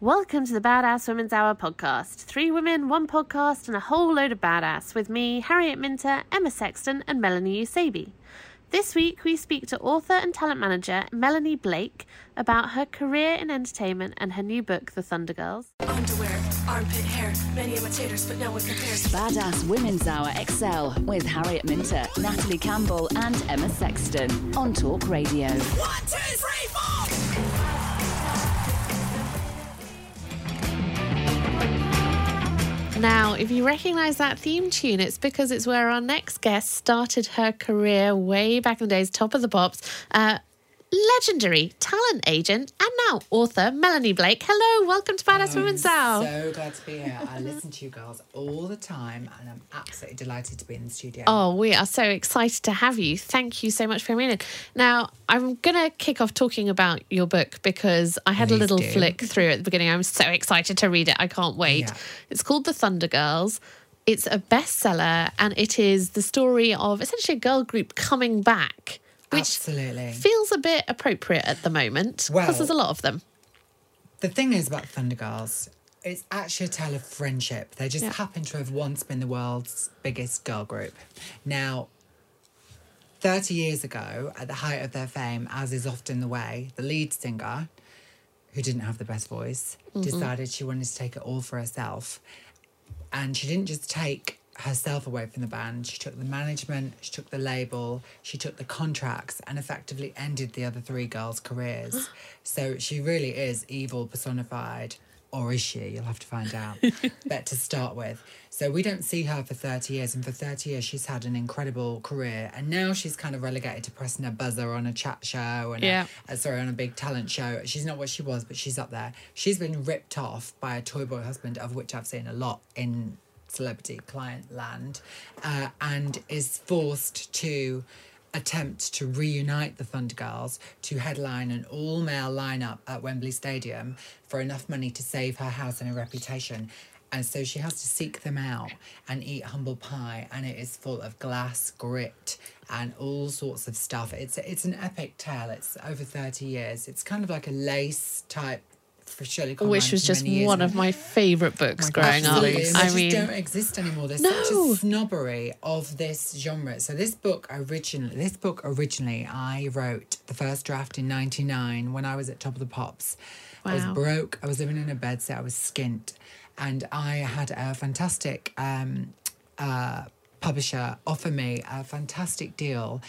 Welcome to the Badass Women's Hour podcast. Three women, one podcast, and a whole load of badass with me, Harriet Minter, Emma Sexton, and Melanie Usabi. This week, we speak to author and talent manager Melanie Blake about her career in entertainment and her new book, The Thunder Girls. Underwear, armpit hair, many imitators, but no one compares. Badass Women's Hour Excel with Harriet Minter, Natalie Campbell, and Emma Sexton on Talk Radio. One, two, three, four! Now, if you recognise that theme tune, it's because it's where our next guest started her career way back in the days, top of the pops. Uh, legendary talent agent and now author Melanie Blake. Hello, welcome to Badass Women's Hour. So glad to be here. I listen to you girls all the time, and I'm absolutely delighted to be in the studio. Oh, we are so excited to have you. Thank you so much for coming in. Now, I'm going to kick off talking about your book because I had a little do. flick through at the beginning. I'm so excited to read it. I can't wait. Yeah. It's called The Thunder Girls. It's a bestseller and it is the story of essentially a girl group coming back, which Absolutely. feels a bit appropriate at the moment because Well- there's a lot of them. The thing is about Thunder Girls, it's actually a tale of friendship. They just Yeah. happen to have once been the world's biggest girl group. Now, 30 years ago, at the height of their fame, as is often the way, the lead singer, who didn't have the best voice, mm-hmm. decided she wanted to take it all for herself. And she didn't just take herself away from the band, she took the management, she took the label, she took the contracts, and effectively ended the other three girls' careers. so she really is evil personified. Or is she? You'll have to find out. but to start with. So we don't see her for 30 years. And for 30 years, she's had an incredible career. And now she's kind of relegated to pressing a buzzer on a chat show and Yeah. a, uh, sorry, on a big talent show. She's not what she was, but she's up there. She's been ripped off by a toy boy husband, of which I've seen a lot in celebrity client land, uh, and is forced to attempt to reunite the Thunder Girls to headline an all male lineup at Wembley Stadium for enough money to save her house and her reputation. And so she has to seek them out and eat humble pie, and it is full of glass, grit, and all sorts of stuff. It's it's an epic tale. It's over thirty years. It's kind of like a lace type for Shirley Conran Which was just one of my favourite books growing up. Absolutely, and they I just mean, don't exist anymore. There's No. such a snobbery of this genre. So this book originally, this book originally, I wrote the first draft in '99 when I was at Top of the Pops. I was broke. I was living in a bed bedsit. I was skint, and I had a fantastic um, uh, publisher offer me a fantastic deal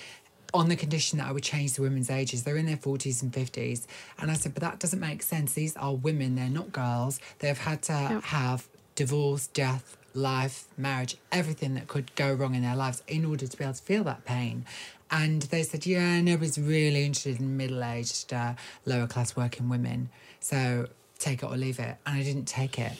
on the condition that I would change the women's ages. They're in their 40s and 50s. And I said, but that doesn't make sense. These are women, they're not girls. They've had to have divorce, death, life, marriage, everything that could go wrong in their lives in order to be able to feel that pain. And they said, yeah, nobody's really interested in middle aged, uh, lower class working women. So take it or leave it. And I didn't take it.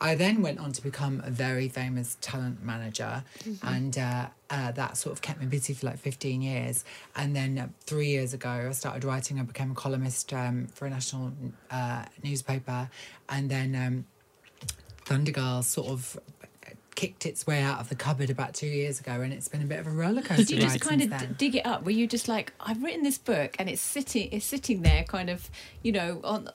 I then went on to become a very famous talent manager, and uh, uh, that sort of kept me busy for like 15 years. And then uh, three years ago, I started writing. I became a columnist um, for a national uh, newspaper, and then um, Thunder Girls sort of kicked its way out of the cupboard about two years ago, and it's been a bit of a roller coaster Did you just kind of d- dig it up? Were you just like, I've written this book and it's sitting, it's sitting there, kind of, you know, on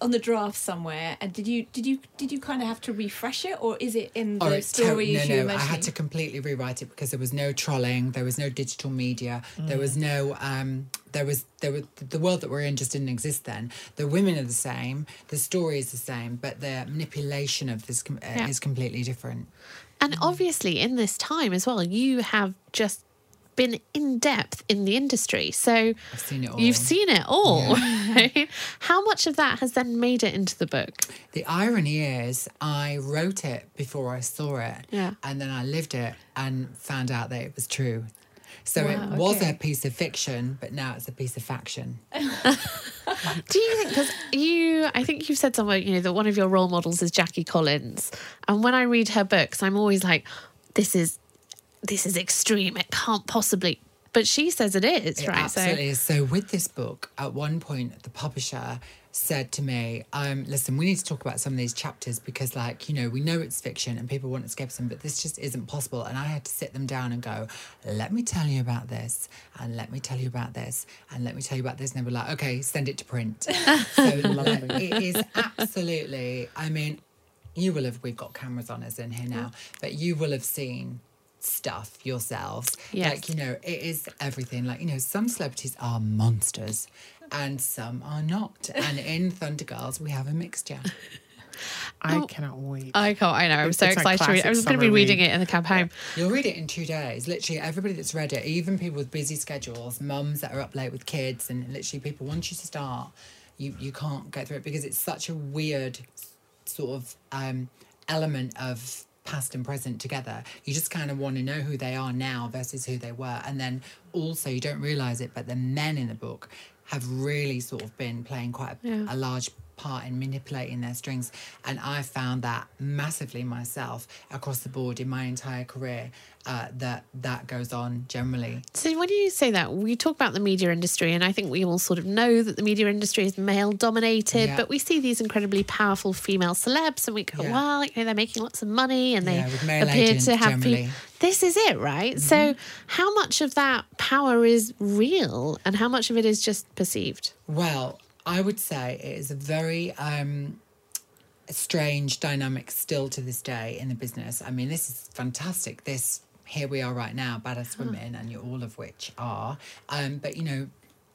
on the draft somewhere, and did you did you did you kind of have to refresh it, or is it in the Oh, to- stories no, you no, I had to completely rewrite it because there was no trolling, there was no digital media, there was no, um, there was, there was the world that we're in just didn't exist then. The women are the same, the story is the same, but the manipulation of this com- uh, Yeah. is completely different. And obviously, in this time as well, you have just been in depth in the industry. So seen you've seen it all. right? How much of that has then made it into the book? The irony is, I wrote it before I saw it, Yeah. and then I lived it and found out that it was true. So it Wow, was okay. a piece of fiction, but now it's a piece of faction. Do you think, because you, I think you've said somewhere, you know, that one of your role models is Jackie Collins. And when I read her books, I'm always like, this is, this is extreme. It can't possibly. But she says it is, It right? absolutely is. So with this book, at one point, the publisher said to me, um, "Listen, we need to talk about some of these chapters because, like, you know, we know it's fiction and people want escapism, but this just isn't possible." And I had to sit them down and go, "Let me tell you about this, and let me tell you about this, and let me tell you about this." And they were like, "Okay, send it to print." so like, it is absolutely. I mean, you will have. We've got cameras on us in here now, but you will have seen stuff yourselves. Yes. Like, you know, it is everything. Like, you know, some celebrities are monsters and some are not. And in Thunder Girls, we have a mixture. I Oh. cannot wait. I can't, I know. I'm It's- so it's excited to read it. I'm just going to be reading read. it in the cab home. You'll read it in two days. Literally, everybody that's read it, even people with busy schedules, mums that are up late with kids, and literally people, once you to start, you, you can't get through it because it's such a weird sort of um, element of past and present together. You just kind of want to know who they are now versus who they were. And then also, you don't realize it, but the men in the book have really sort of been playing quite a, Yeah. a large part in manipulating their strings and i found that massively myself across the board in my entire career uh, that that goes on generally So when you say that, we talk about the media industry, and I think we all sort of know that the media industry is male dominated, Yeah. but we see these incredibly powerful female celebs, and we go, Yeah. well, you know, they're making lots of money, and they Yeah, appear to have. generally. this is it, right? So how much of that power is real, and how much of it is just perceived? Well, I would say it is a very um, strange dynamic still to this day in the business. I mean, this is fantastic. This here we are right now, badass women, and you all of which are. Um, but you know,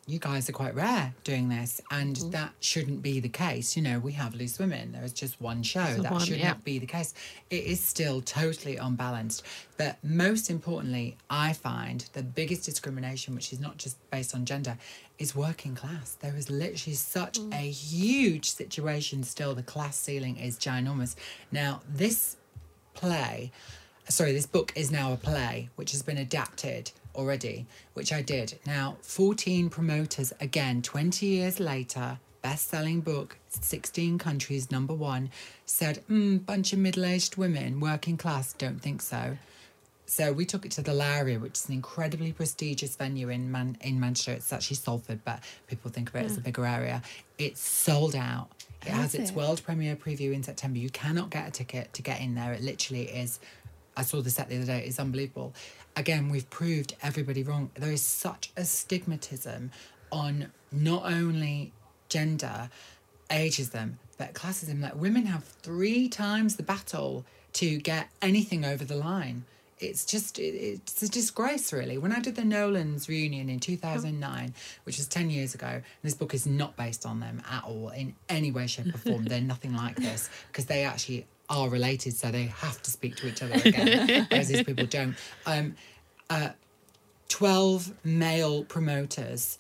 you guys are quite rare doing this, and that shouldn't be the case. You know, we have loose women. There is just one show. that one, should yeah. not be the case. It is still totally unbalanced. But most importantly, I find the biggest discrimination, which is not just based on gender, is working class. There is literally such a huge situation still. The class ceiling is ginormous. Now, this play, sorry, this book is now a play which has been adapted already, which I did. Now, 14 promoters, again, 20 years later, best selling book, 16 countries, number one, said, mm, bunch of middle aged women, working class, don't think so. So we took it to the Lowry, which is an incredibly prestigious venue in Man- in Manchester. It's actually Salford, but people think of it as a hmm. bigger area. It's sold out. It has its world premiere preview in September. You cannot get a ticket to get in there. It literally is. I saw the set the other day. It's unbelievable. Again, we've proved everybody wrong. There is such a stigmatism on not only gender, ageism, but classism. Like women have three times the battle to get anything over the line. It's just it's a disgrace, really. When I did the Nolans reunion in 2009, which was 10 years ago, and this book is not based on them at all in any way, shape, or form. They're nothing like this because they actually are related, so they have to speak to each other again, whereas these people don't. Um, 12 male promoters.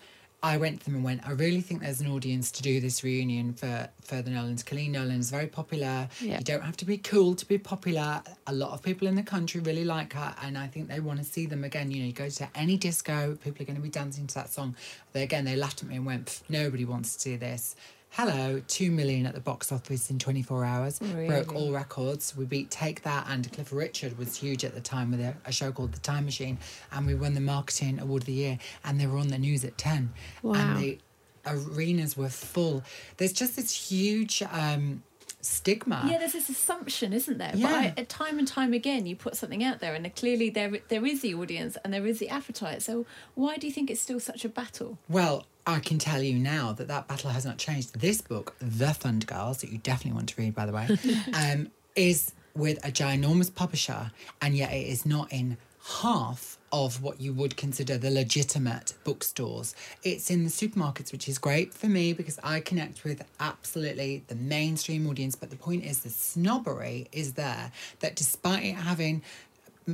I went to them and went, I really think there's an audience to do this reunion for, for the Nolans. Colleen Nolan is very popular. Yeah. You don't have to be cool to be popular. A lot of people in the country really like her, and I think they want to see them again. You know, you go to any disco, people are going to be dancing to that song. They, again, they laughed at me and went, nobody wants to see this. Hello, two million at the box office in 24 hours. Broke all records. We beat Take That and Cliff Richard was huge at the time with a, a show called The Time Machine. And we won the Marketing Award of the Year. And they were on the news at 10. Wow. And the arenas were full. There's just this huge um, stigma. Yeah, there's this assumption, isn't there? Yeah. But I, time and time again, you put something out there, and clearly there there is the audience and there is the appetite. So why do you think it's still such a battle? Well, I can tell you now that that battle has not changed. This book, The Thunder Girls, that you definitely want to read, by the way, um, is with a ginormous publisher, and yet it is not in half of what you would consider the legitimate bookstores. It's in the supermarkets, which is great for me because I connect with absolutely the mainstream audience. But the point is, the snobbery is there that despite it having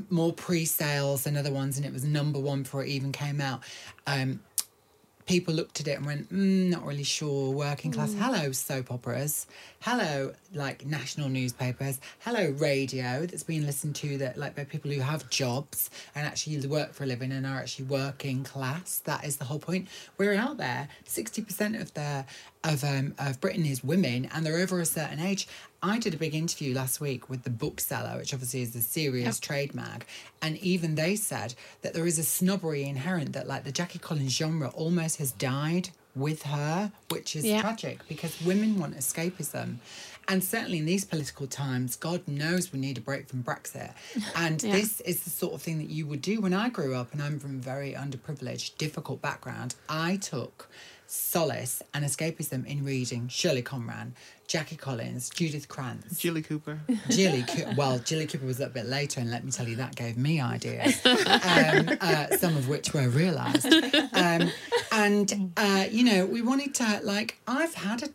more pre-sales than other ones and it was number one before it even came out um people looked at it and went mm, not really sure working class hello soap operas hello like national newspapers hello radio that's being listened to that like by people who have jobs and actually work for a living and are actually working class. That is the whole point. We're out there. 60% of the of um of britain is women and they're over a certain age I did a big interview last week with the bookseller, which obviously is a serious trade mag, and even they said that there is a snobbery inherent that like the Jackie Collins genre almost has died with her, which is Yeah. tragic because women want escapism. And certainly in these political times, God knows we need a break from Brexit. And Yeah. this is the sort of thing that you would do when I grew up, and I'm from a very underprivileged, difficult background. I took solace and escapism in reading Shirley Conran, Jackie Collins, Judith Krantz. Jilly Cooper. Jilly, Coo- well, Jilly Cooper was a little bit later, and let me tell you, that gave me ideas, um, uh, some of which were realised. Um, and, uh, you know, we wanted to, like, I've had a,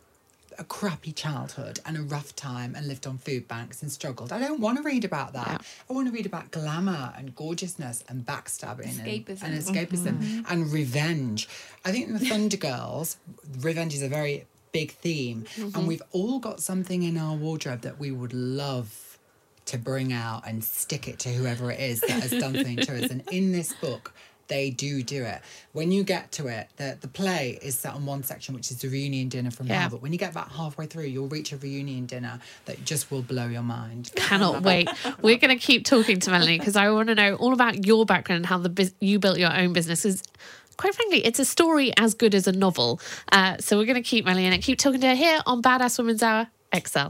a crappy childhood and a rough time and lived on food banks and struggled. I don't want to read about that. I want to read about glamour and gorgeousness and backstabbing and- Escapism. and, escapism mm-hmm. and revenge. I think in the Thunder Girls, revenge is a very big theme, and mm-hmm. we've all got something in our wardrobe that we would love to bring out and stick it to whoever it is that has done something to us. And in this book, they do do it. When you get to it, the, the play is set on one section, which is the reunion dinner from Yeah. hell. But when you get about halfway through, you'll reach a reunion dinner that just will blow your mind. Cannot wait. We're going to keep talking to Melanie because I want to know all about your background and how the you built your own business. 'Cause quite frankly, it's a story as good as a novel. Uh, so we're going to keep Melanie and keep talking to her here on Badass Women's Hour XL.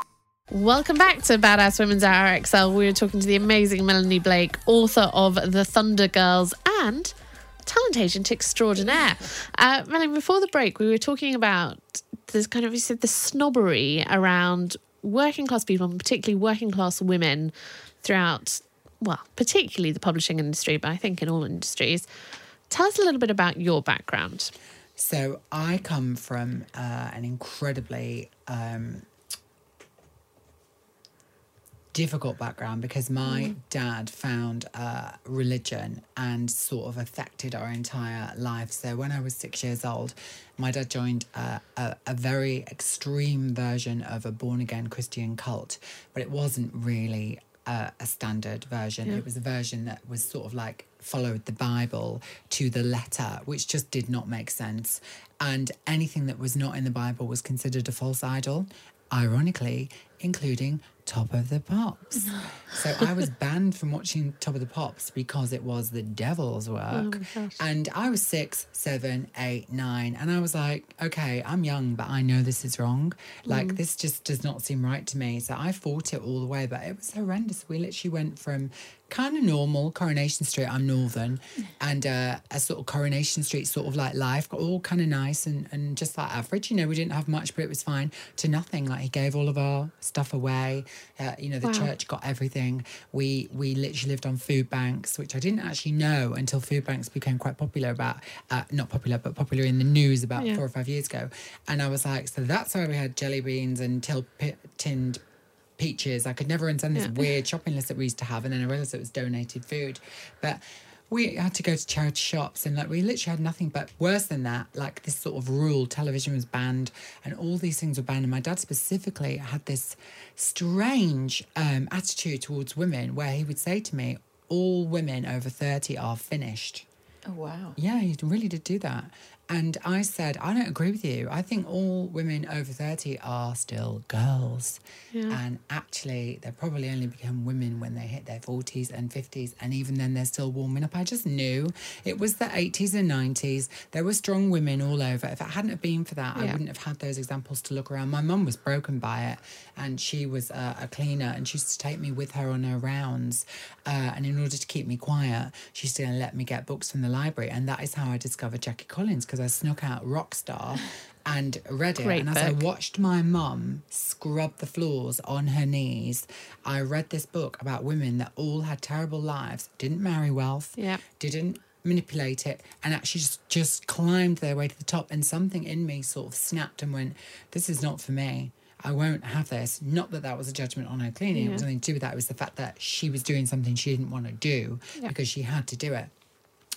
Welcome back to Badass Women's Hour XL. We were talking to the amazing Melanie Blake, author of The Thunder Girls and talent agent extraordinaire. Uh, Melanie, before the break, we were talking about this kind of, you said, the snobbery around working class people, and particularly working class women throughout, well, particularly the publishing industry, but I think in all industries. Tell us a little bit about your background. So I come from uh, an incredibly um, difficult background because my dad found uh, religion and sort of affected our entire life. So when I was six years old, my dad joined uh, a, a very extreme version of a born again Christian cult, but it wasn't really uh, a standard version. It was a version that was sort of like followed the Bible to the letter, which just did not make sense. And anything that was not in the Bible was considered a false idol. Ironically, including Top of the Pops. so I was banned from watching Top of the Pops because it was the devil's oh work. and I was six, seven, eight, nine. And I was like, okay, I'm young, but I know this is wrong. Like, mm. this just does not seem right to me. So I fought it all the way, but it was horrendous. We literally went from kind of normal Coronation Street. I'm northern, and uh, a sort of Coronation Street sort of like life, got all kind of nice and and just like average. You know, we didn't have much, but it was fine. To nothing. Like he gave all of our stuff away. Uh, you know, the church got everything. We we literally lived on food banks, which I didn't actually know until food banks became quite popular. About uh, not popular, but popular in the news about Yeah. four or five years ago. And I was like, so that's why we had jelly beans and till tinned peaches. I could never understand this Yeah. weird shopping list that we used to have, and then I realized it was donated food. But we had to go to charity shops, and like we literally had nothing. But worse than that, like this sort of rule, television was banned, and all these things were banned. And my dad specifically had this strange um, attitude towards women, where he would say to me, "All women over thirty are finished." Oh wow. Yeah, he really did do that. And I said, I don't agree with you. I think all women over 30 are still girls. And actually, they probably only become women when they hit their 40s and 50s. And even then, they're still warming up. I just knew it was the 80s and 90s. There were strong women all over. If it hadn't have been for that, I wouldn't have had those examples to look around. My mum was broken by it. And she was a, a cleaner and she used to take me with her on her rounds. Uh, and in order to keep me quiet, she used to let me get books from the library. And that is how I discovered Jackie Collins because I snuck out Rockstar and read it. Great and as I watched my mum scrub the floors on her knees, I read this book about women that all had terrible lives, didn't marry wealth, Yeah. didn't manipulate it, and actually just, just climbed their way to the top. And something in me sort of snapped and went, This is not for me. I won't have this. Not that that was a judgment on her cleaning. It was nothing to do with that. It was the fact that she was doing something she didn't want to do because she had to do it.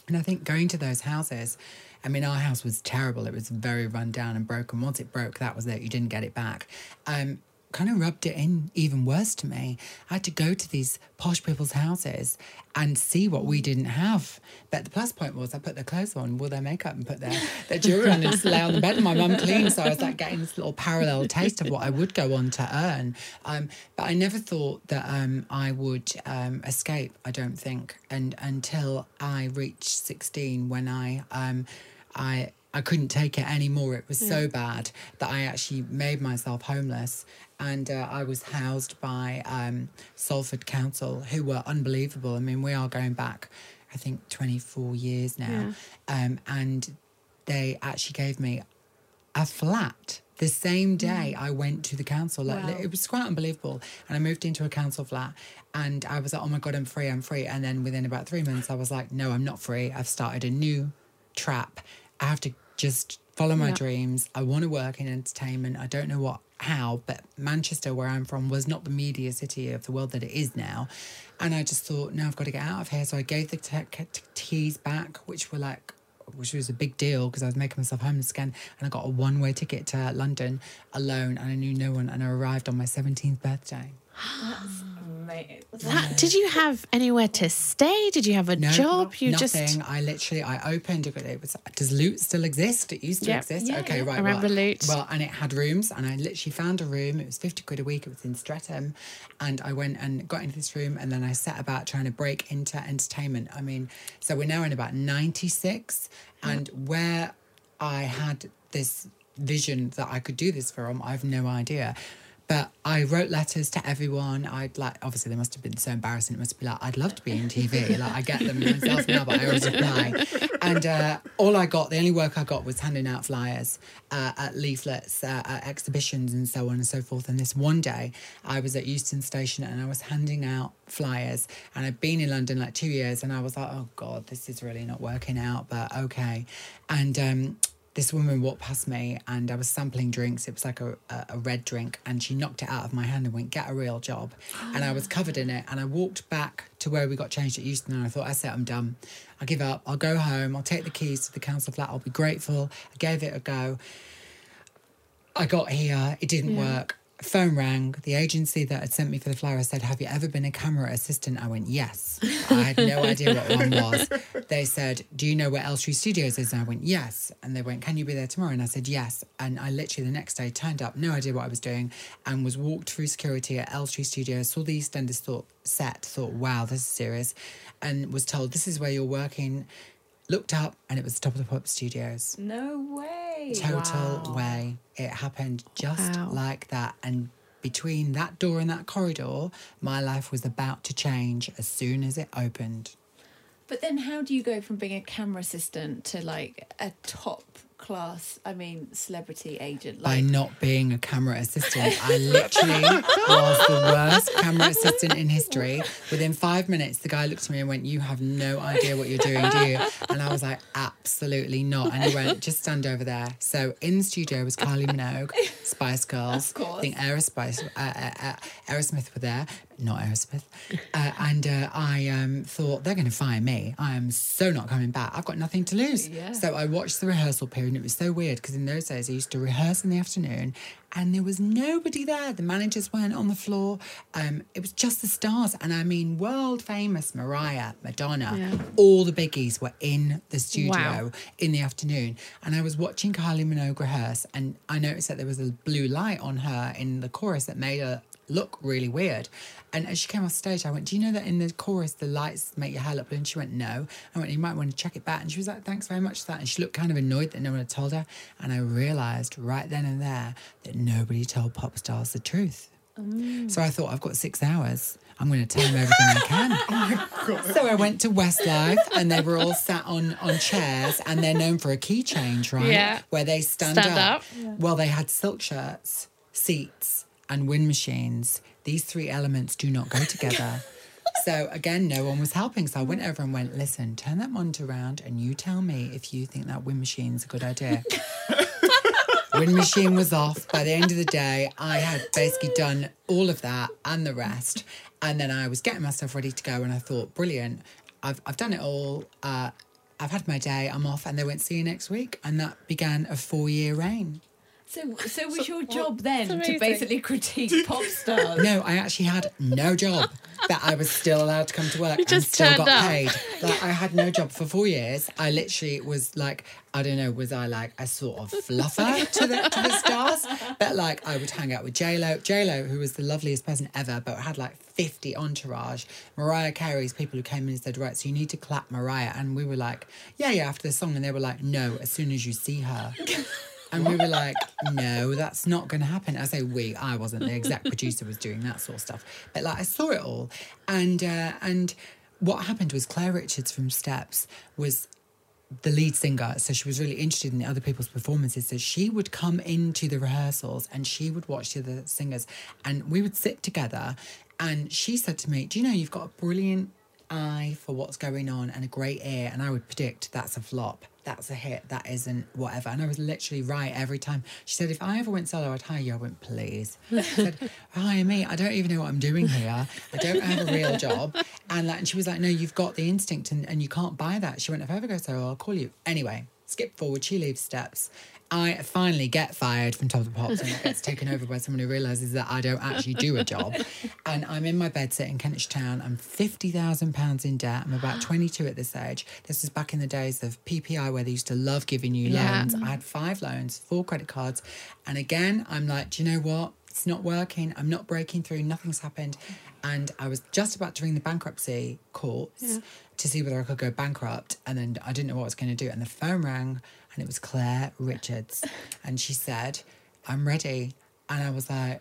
And I think going to those houses, I mean, our house was terrible. It was very run down and broken. Once it broke, that was it. You didn't get it back. Um, kind of rubbed it in even worse to me. I had to go to these posh people's houses and see what we didn't have. But the plus point was I put their clothes on, wore their makeup and put their, their jewelry on and just lay on the bed. And my mum cleaned. So I was like getting this little parallel taste of what I would go on to earn. Um, but I never thought that um, I would um, escape, I don't think, and until I reached 16 when I um, I I couldn't take it anymore. It was so bad that I actually made myself homeless, and uh, I was housed by um, Salford Council, who were unbelievable. I mean, we are going back, I think, twenty four years now, um, and they actually gave me a flat. The same day I went to the council, like, Wow. it was quite unbelievable. And I moved into a council flat, and I was like, "Oh my god, I'm free, I'm free." And then within about three months, I was like, "No, I'm not free. I've started a new trap. I have to just follow my Yeah. dreams. I want to work in entertainment. I don't know what how, but Manchester, where I'm from, was not the media city of the world that it is now. And I just thought, no, I've got to get out of here. So I gave the te- t- keys back, which were like, which was a big deal because I was making myself homeless again. And I got a one way ticket to London alone, and I knew no one. And I arrived on my 17th birthday. Mate, That, did you have anywhere to stay? Did you have a No, job? You nothing. just I literally I opened it. It was does Loot still exist? It used to Yep. exist. Yeah, okay, yeah. right. I remember well, Loot. Well, and it had rooms, and I literally found a room. It was fifty quid a week. It was in Streatham, and I went and got into this room, and then I set about trying to break into entertainment. I mean, so we're now in about ninety six, and where I had this vision that I could do this from, I have no idea. But I wrote letters to everyone. I'd like, obviously, they must have been so embarrassing. It must be like, I'd love to be in TV. Like, I get them myself now, but I always reply. And uh, all I got, the only work I got was handing out flyers uh, at leaflets, uh, at exhibitions, and so on and so forth. And this one day, I was at Euston Station and I was handing out flyers. And I'd been in London like two years, and I was like, oh God, this is really not working out, but okay. And, um, this woman walked past me and I was sampling drinks. It was like a, a, red drink, and she knocked it out of my hand and went, Get a real job. And I was covered in it. And I walked back to where we got changed at Euston, and I thought, I said, I'm done. I give up. I'll go home. I'll take the keys to the council flat. I'll be grateful. I gave it a go. I got here, it didn't work. Phone rang. The agency that had sent me for the flyer said, Have you ever been a camera assistant? I went, Yes. I had no idea what one was. They said, Do you know where Elstree Studios is? And I went, Yes. And they went, Can you be there tomorrow? And I said, Yes. And I literally the next day turned up, no idea what I was doing, and was walked through security at Elstree Studios, saw the EastEnders thought, set, thought, Wow, this is serious, and was told, This is where you're working. Looked up, and it was Top of the Pop Studios. No way. Total way. It happened just Wow. like that. And between that door and that corridor, my life was about to change as soon as it opened. But then, how do you go from being a camera assistant to like a top class? I mean, celebrity agent. By not being a camera assistant, I literally was the worst camera assistant in history. Within five minutes, the guy looked at me and went, You have no idea what you're doing, do you? And I was like, Absolutely not. And he went, Just stand over there. So in the studio was Kylie Minogue, Spice Girls. Of course. I think Aerospice, uh, uh, uh, Aerosmith were there. Not Aerosmith. Uh, and uh, I um, thought, They're going to fire me. I am so not coming back. I've got nothing to lose. Yeah. So I watched the rehearsal period and it was so weird because in those days I used to rehearse in the afternoon and there was nobody there. The managers weren't on the floor. Um, it was just the stars. And I mean, world famous Mariah, Madonna, all the biggies were in the studio Wow. in the afternoon. And I was watching Kylie Minogue rehearse and I noticed that there was a blue light on her in the chorus that made her look really weird. And as she came off stage, I went, Do you know that in the chorus the lights make your hair look blue? And she went, No. I went, You might want to check it back. And she was like, Thanks very much for that. And she looked kind of annoyed that no one had told her. And I realised right then and there that nobody told pop stars the truth. Mm. So I thought, I've got six hours. I'm going to tell them everything I can. Oh so I went to Westlife and they were all sat on, on chairs and they're known for a key change, right? Yeah. Where they stand, Stand up. up. Well, they had silk shirts, seats, and wind machines. These three elements do not go together. so again, no one was helping. So I went over and went, listen, turn that monitor around and you tell me if you think that wind machine's a good idea. wind machine was off. By the end of the day, I had basically done all of that and the rest. And then I was getting myself ready to go and I thought, brilliant. I've, I've done it all. Uh, I've had my day. I'm off. And they went, see you next week. And that began a four year reign. so, so was your job then to basically critique pop stars? No, I actually had no job. That I was still allowed to come to work and just still got up. paid. Like I had no job for four years. I literally was like, I don't know, was I like a sort of fluffer to the to the stars? But like I would hang out with J Lo, J Lo, who was the loveliest person ever, but had like fifty entourage. Mariah Carey's people who came in and said, right, so you need to clap Mariah, and we were like, yeah, yeah, after the song, and they were like, no, as soon as you see her. And we were like, no, that's not going to happen. I say we, I wasn't. The exec producer was doing that sort of stuff. But like, I saw it all, and uh, and what happened was Claire Richards from Steps was the lead singer, so she was really interested in the other people's performances. So she would come into the rehearsals and she would watch the other singers, and we would sit together. And she said to me, "Do you know you've got a brilliant eye for what's going on and a great ear?" And I would predict that's a flop, that's a hit, that isn't whatever. And I was literally right every time. She said, "If I ever went solo, I'd hire you." I went, "Please." She said, "Hire me? I don't even know what I'm doing here. I don't have a real job." And like, and she was like, "No, you've got the instinct, and, and you can't buy that." She went, "If I ever go solo, I'll call you." Anyway, skip forward. She leaves steps. I finally get fired from Top of the Pops and it gets taken over by someone who realises that I don't actually do a job. And I'm in my bed sitting in Kentish Town. I'm £50,000 in debt. I'm about 22 at this age. This is back in the days of PPI where they used to love giving you Yeah. loans. I had five loans, four credit cards. And again, I'm like, do you know what? It's not working. I'm not breaking through. Nothing's happened. And I was just about to ring the bankruptcy courts to see whether I could go bankrupt. And then I didn't know what I was going to do. And the phone rang and it was Claire Richards. And she said, I'm ready. And I was like,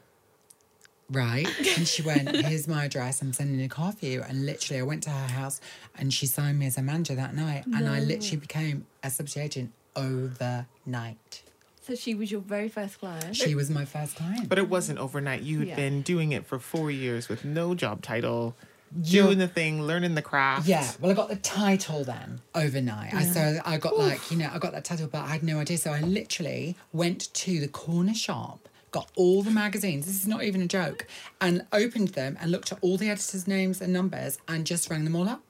right. And she went, here's my address. I'm sending a car for you. And literally, I went to her house and she signed me as a manager that night. And I literally became a subsidy agent overnight. So she was your very first client. She was my first client. But it wasn't overnight. You had Yeah. been doing it for four years with no job title, You're- doing the thing, learning the craft. Yeah, well, I got the title then overnight. I so I got like you know I got that title, but I had no idea. So I literally went to the corner shop, got all the magazines. This is not even a joke, and opened them and looked at all the editors' names and numbers and just rang them all up.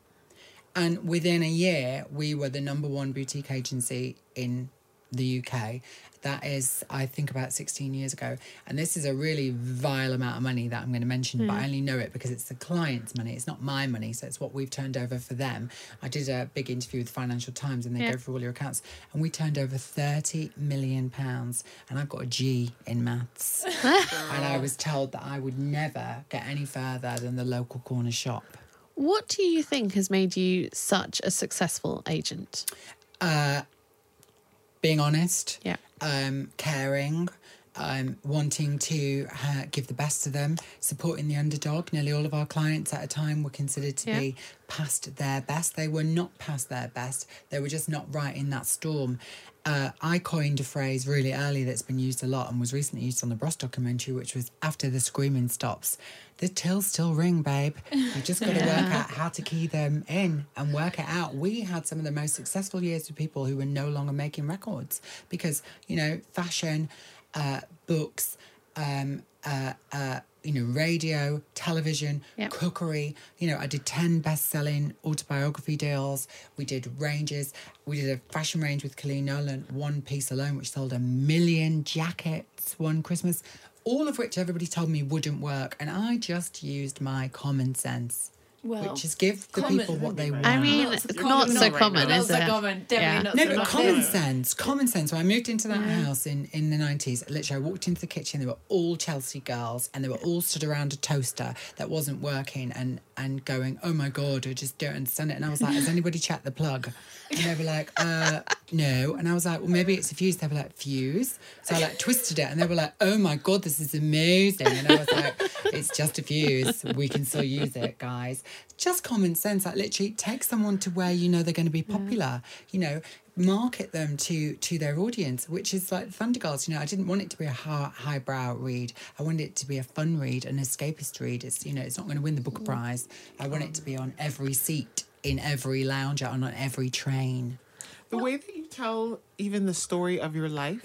And within a year, we were the number one boutique agency in the UK. That is, I think, about 16 years ago. And this is a really vile amount of money that I'm going to mention, but I hmm. only know it because it's the client's money. It's not my money. So it's what we've turned over for them. I did a big interview with the Financial Times and they Yeah. go through all your accounts. And we turned over 30 million pounds. And I've got a G in maths. and I was told that I would never get any further than the local corner shop. What do you think has made you such a successful agent? Uh, being honest, Yeah. um, caring, um, wanting to uh, give the best to them, supporting the underdog. Nearly all of our clients at a time were considered to Yeah. be past their best. They were not past their best. They were just not right in that storm. Uh, I coined a phrase really early that's been used a lot and was recently used on the Bros documentary, which was after the screaming stops, the tills still ring, babe. You just got to work out how to key them in and work it out. We had some of the most successful years with people who were no longer making records because, you know, fashion, uh, books, um, uh, uh, you know, radio, television, Yep. cookery. You know, I did 10 best selling autobiography deals. We did ranges. We did a fashion range with Colleen Nolan, one piece alone, which sold a million jackets one Christmas, all of which everybody told me wouldn't work. And I just used my common sense, Well, which is give the common- people what they want. I mean, Not so not common, so not common, Not is so it? common. Definitely Yeah. not No, so but common. common sense, common sense. When I moved into that house in, in the 90s, literally, I walked into the kitchen, they were all Chelsea girls, and they were all stood around a toaster that wasn't working and, and going, oh my God, I just don't understand it. And I was like, has anybody checked the plug? And they were like, uh, no. And I was like, well, maybe it's a fuse. They were like, fuse? So I like twisted it, and they were like, oh my God, this is amazing. And I was like, it's just a fuse. We can still use it, guys. Just common sense. Like, literally, take someone to where you know they're going to be popular. You know, market them to to their audience, which is like Thunder Girls. You know, I didn't want it to be a high, highbrow read. I wanted it to be a fun read, an escapist read. It's you know, it's not going to win the Booker Prize. I want it to be on every seat, in every lounge, and on every train. The way that you tell even the story of your life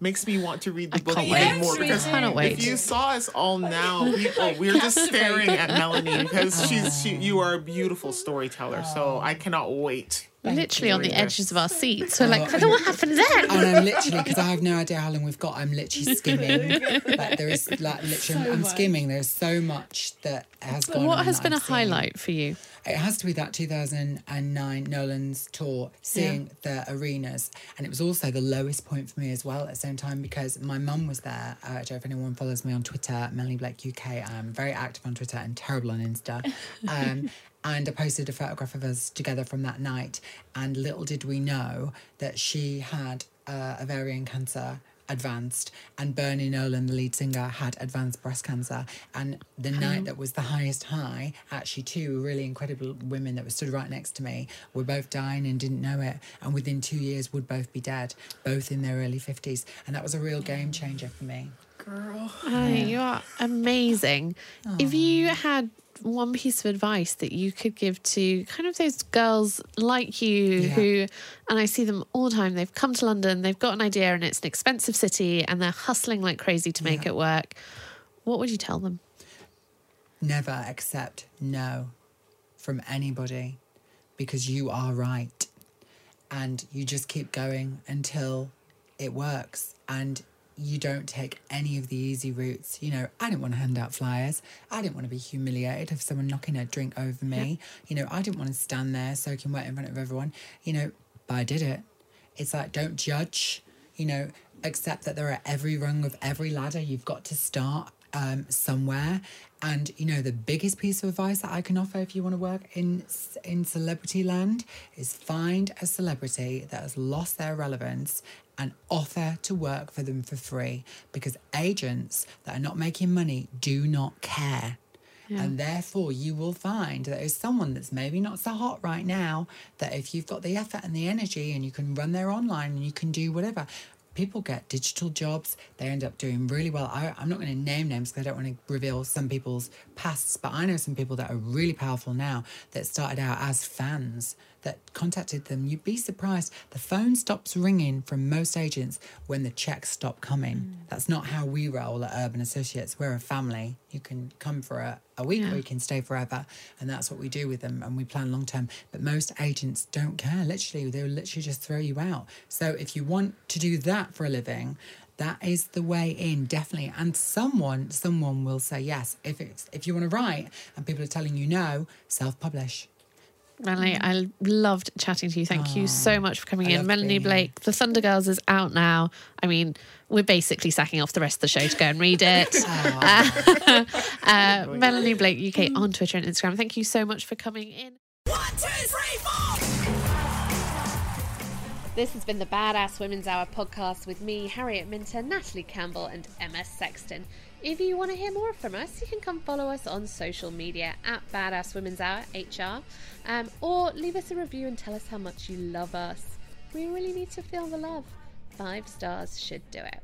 makes me want to read the book can't even wait. more Yes, me because too. Cannot wait. if you saw us all now, people, we're just staring at Melanie because she's she, you are a beautiful storyteller. So oh. I cannot wait. Literally on the Yes. edges of our seats. We're like, I don't know what happened then. And I'm literally because I have no idea how long we've got. I'm literally skimming. like there is like literally, I'm skimming. There's so much that has gone. What has been a I've seen. highlight for you? It has to be that 2009 Nolan's tour, seeing the arenas. And it was also the lowest point for me as well at the same time because my mum was there. Uh, I don't know if anyone follows me on Twitter, Melanie Blake UK. I'm very active on Twitter and terrible on Insta. Um, and I posted a photograph of us together from that night. And little did we know that she had uh, ovarian cancer advanced and Bernie Nolan, the lead singer, had advanced breast cancer. And the night that was the highest high, actually two really incredible women that were stood right next to me were both dying and didn't know it. And within two years would both be dead, both in their early 50s. And that was a real game changer for me. Oh, you are amazing. If you had one piece of advice that you could give to kind of those girls like you Yeah. who, and I see them all the time, they've come to London, they've got an idea and it's an expensive city and they're hustling like crazy to make Yeah. it work, what would you tell them? Never accept no from anybody because you are right. And you just keep going until it works. And you don't take any of the easy routes. You know, I didn't want to hand out flyers. I didn't want to be humiliated of someone knocking a drink over me. You know, I didn't want to stand there soaking wet in front of everyone. You know, but I did it. It's like, don't judge, you know, accept that there are every rung of every ladder. You've got to start um, somewhere. And you know, the biggest piece of advice that I can offer if you want to work in in celebrity land is find a celebrity that has lost their relevance and offer to work for them for free because agents that are not making money do not care. And therefore, you will find that there's someone that's maybe not so hot right now. That if you've got the effort and the energy and you can run their online and you can do whatever, people get digital jobs. They end up doing really well. I, I'm not going to name names because I don't want to reveal some people's pasts, but I know some people that are really powerful now that started out as fans that contacted them, you'd be surprised. The phone stops ringing from most agents when the checks stop coming. Mm. That's not how we roll at Urban Associates. We're a family. You can come for a, a week or you can stay forever. And that's what we do with them. And we plan long term. But most agents don't care. Literally, they'll literally just throw you out. So if you want to do that for a living, that is the way in definitely and someone someone will say yes if it's if you want to write and people are telling you no self-publish Melanie, I loved chatting to you. Thank you so much for coming I in. Melanie being here. Blake, The Thunder Girls is out now. I mean, we're basically sacking off the rest of the show to go and read it. uh, uh, Melanie Blake UK on Twitter and Instagram. Thank you so much for coming in. One, two, three, four. This has been the Badass Women's Hour podcast with me, Harriet Minter, Natalie Campbell, and Emma Sexton. If you want to hear more from us, you can come follow us on social media at Badass Women's Hour HR, um, or leave us a review and tell us how much you love us. We really need to feel the love. Five stars should do it.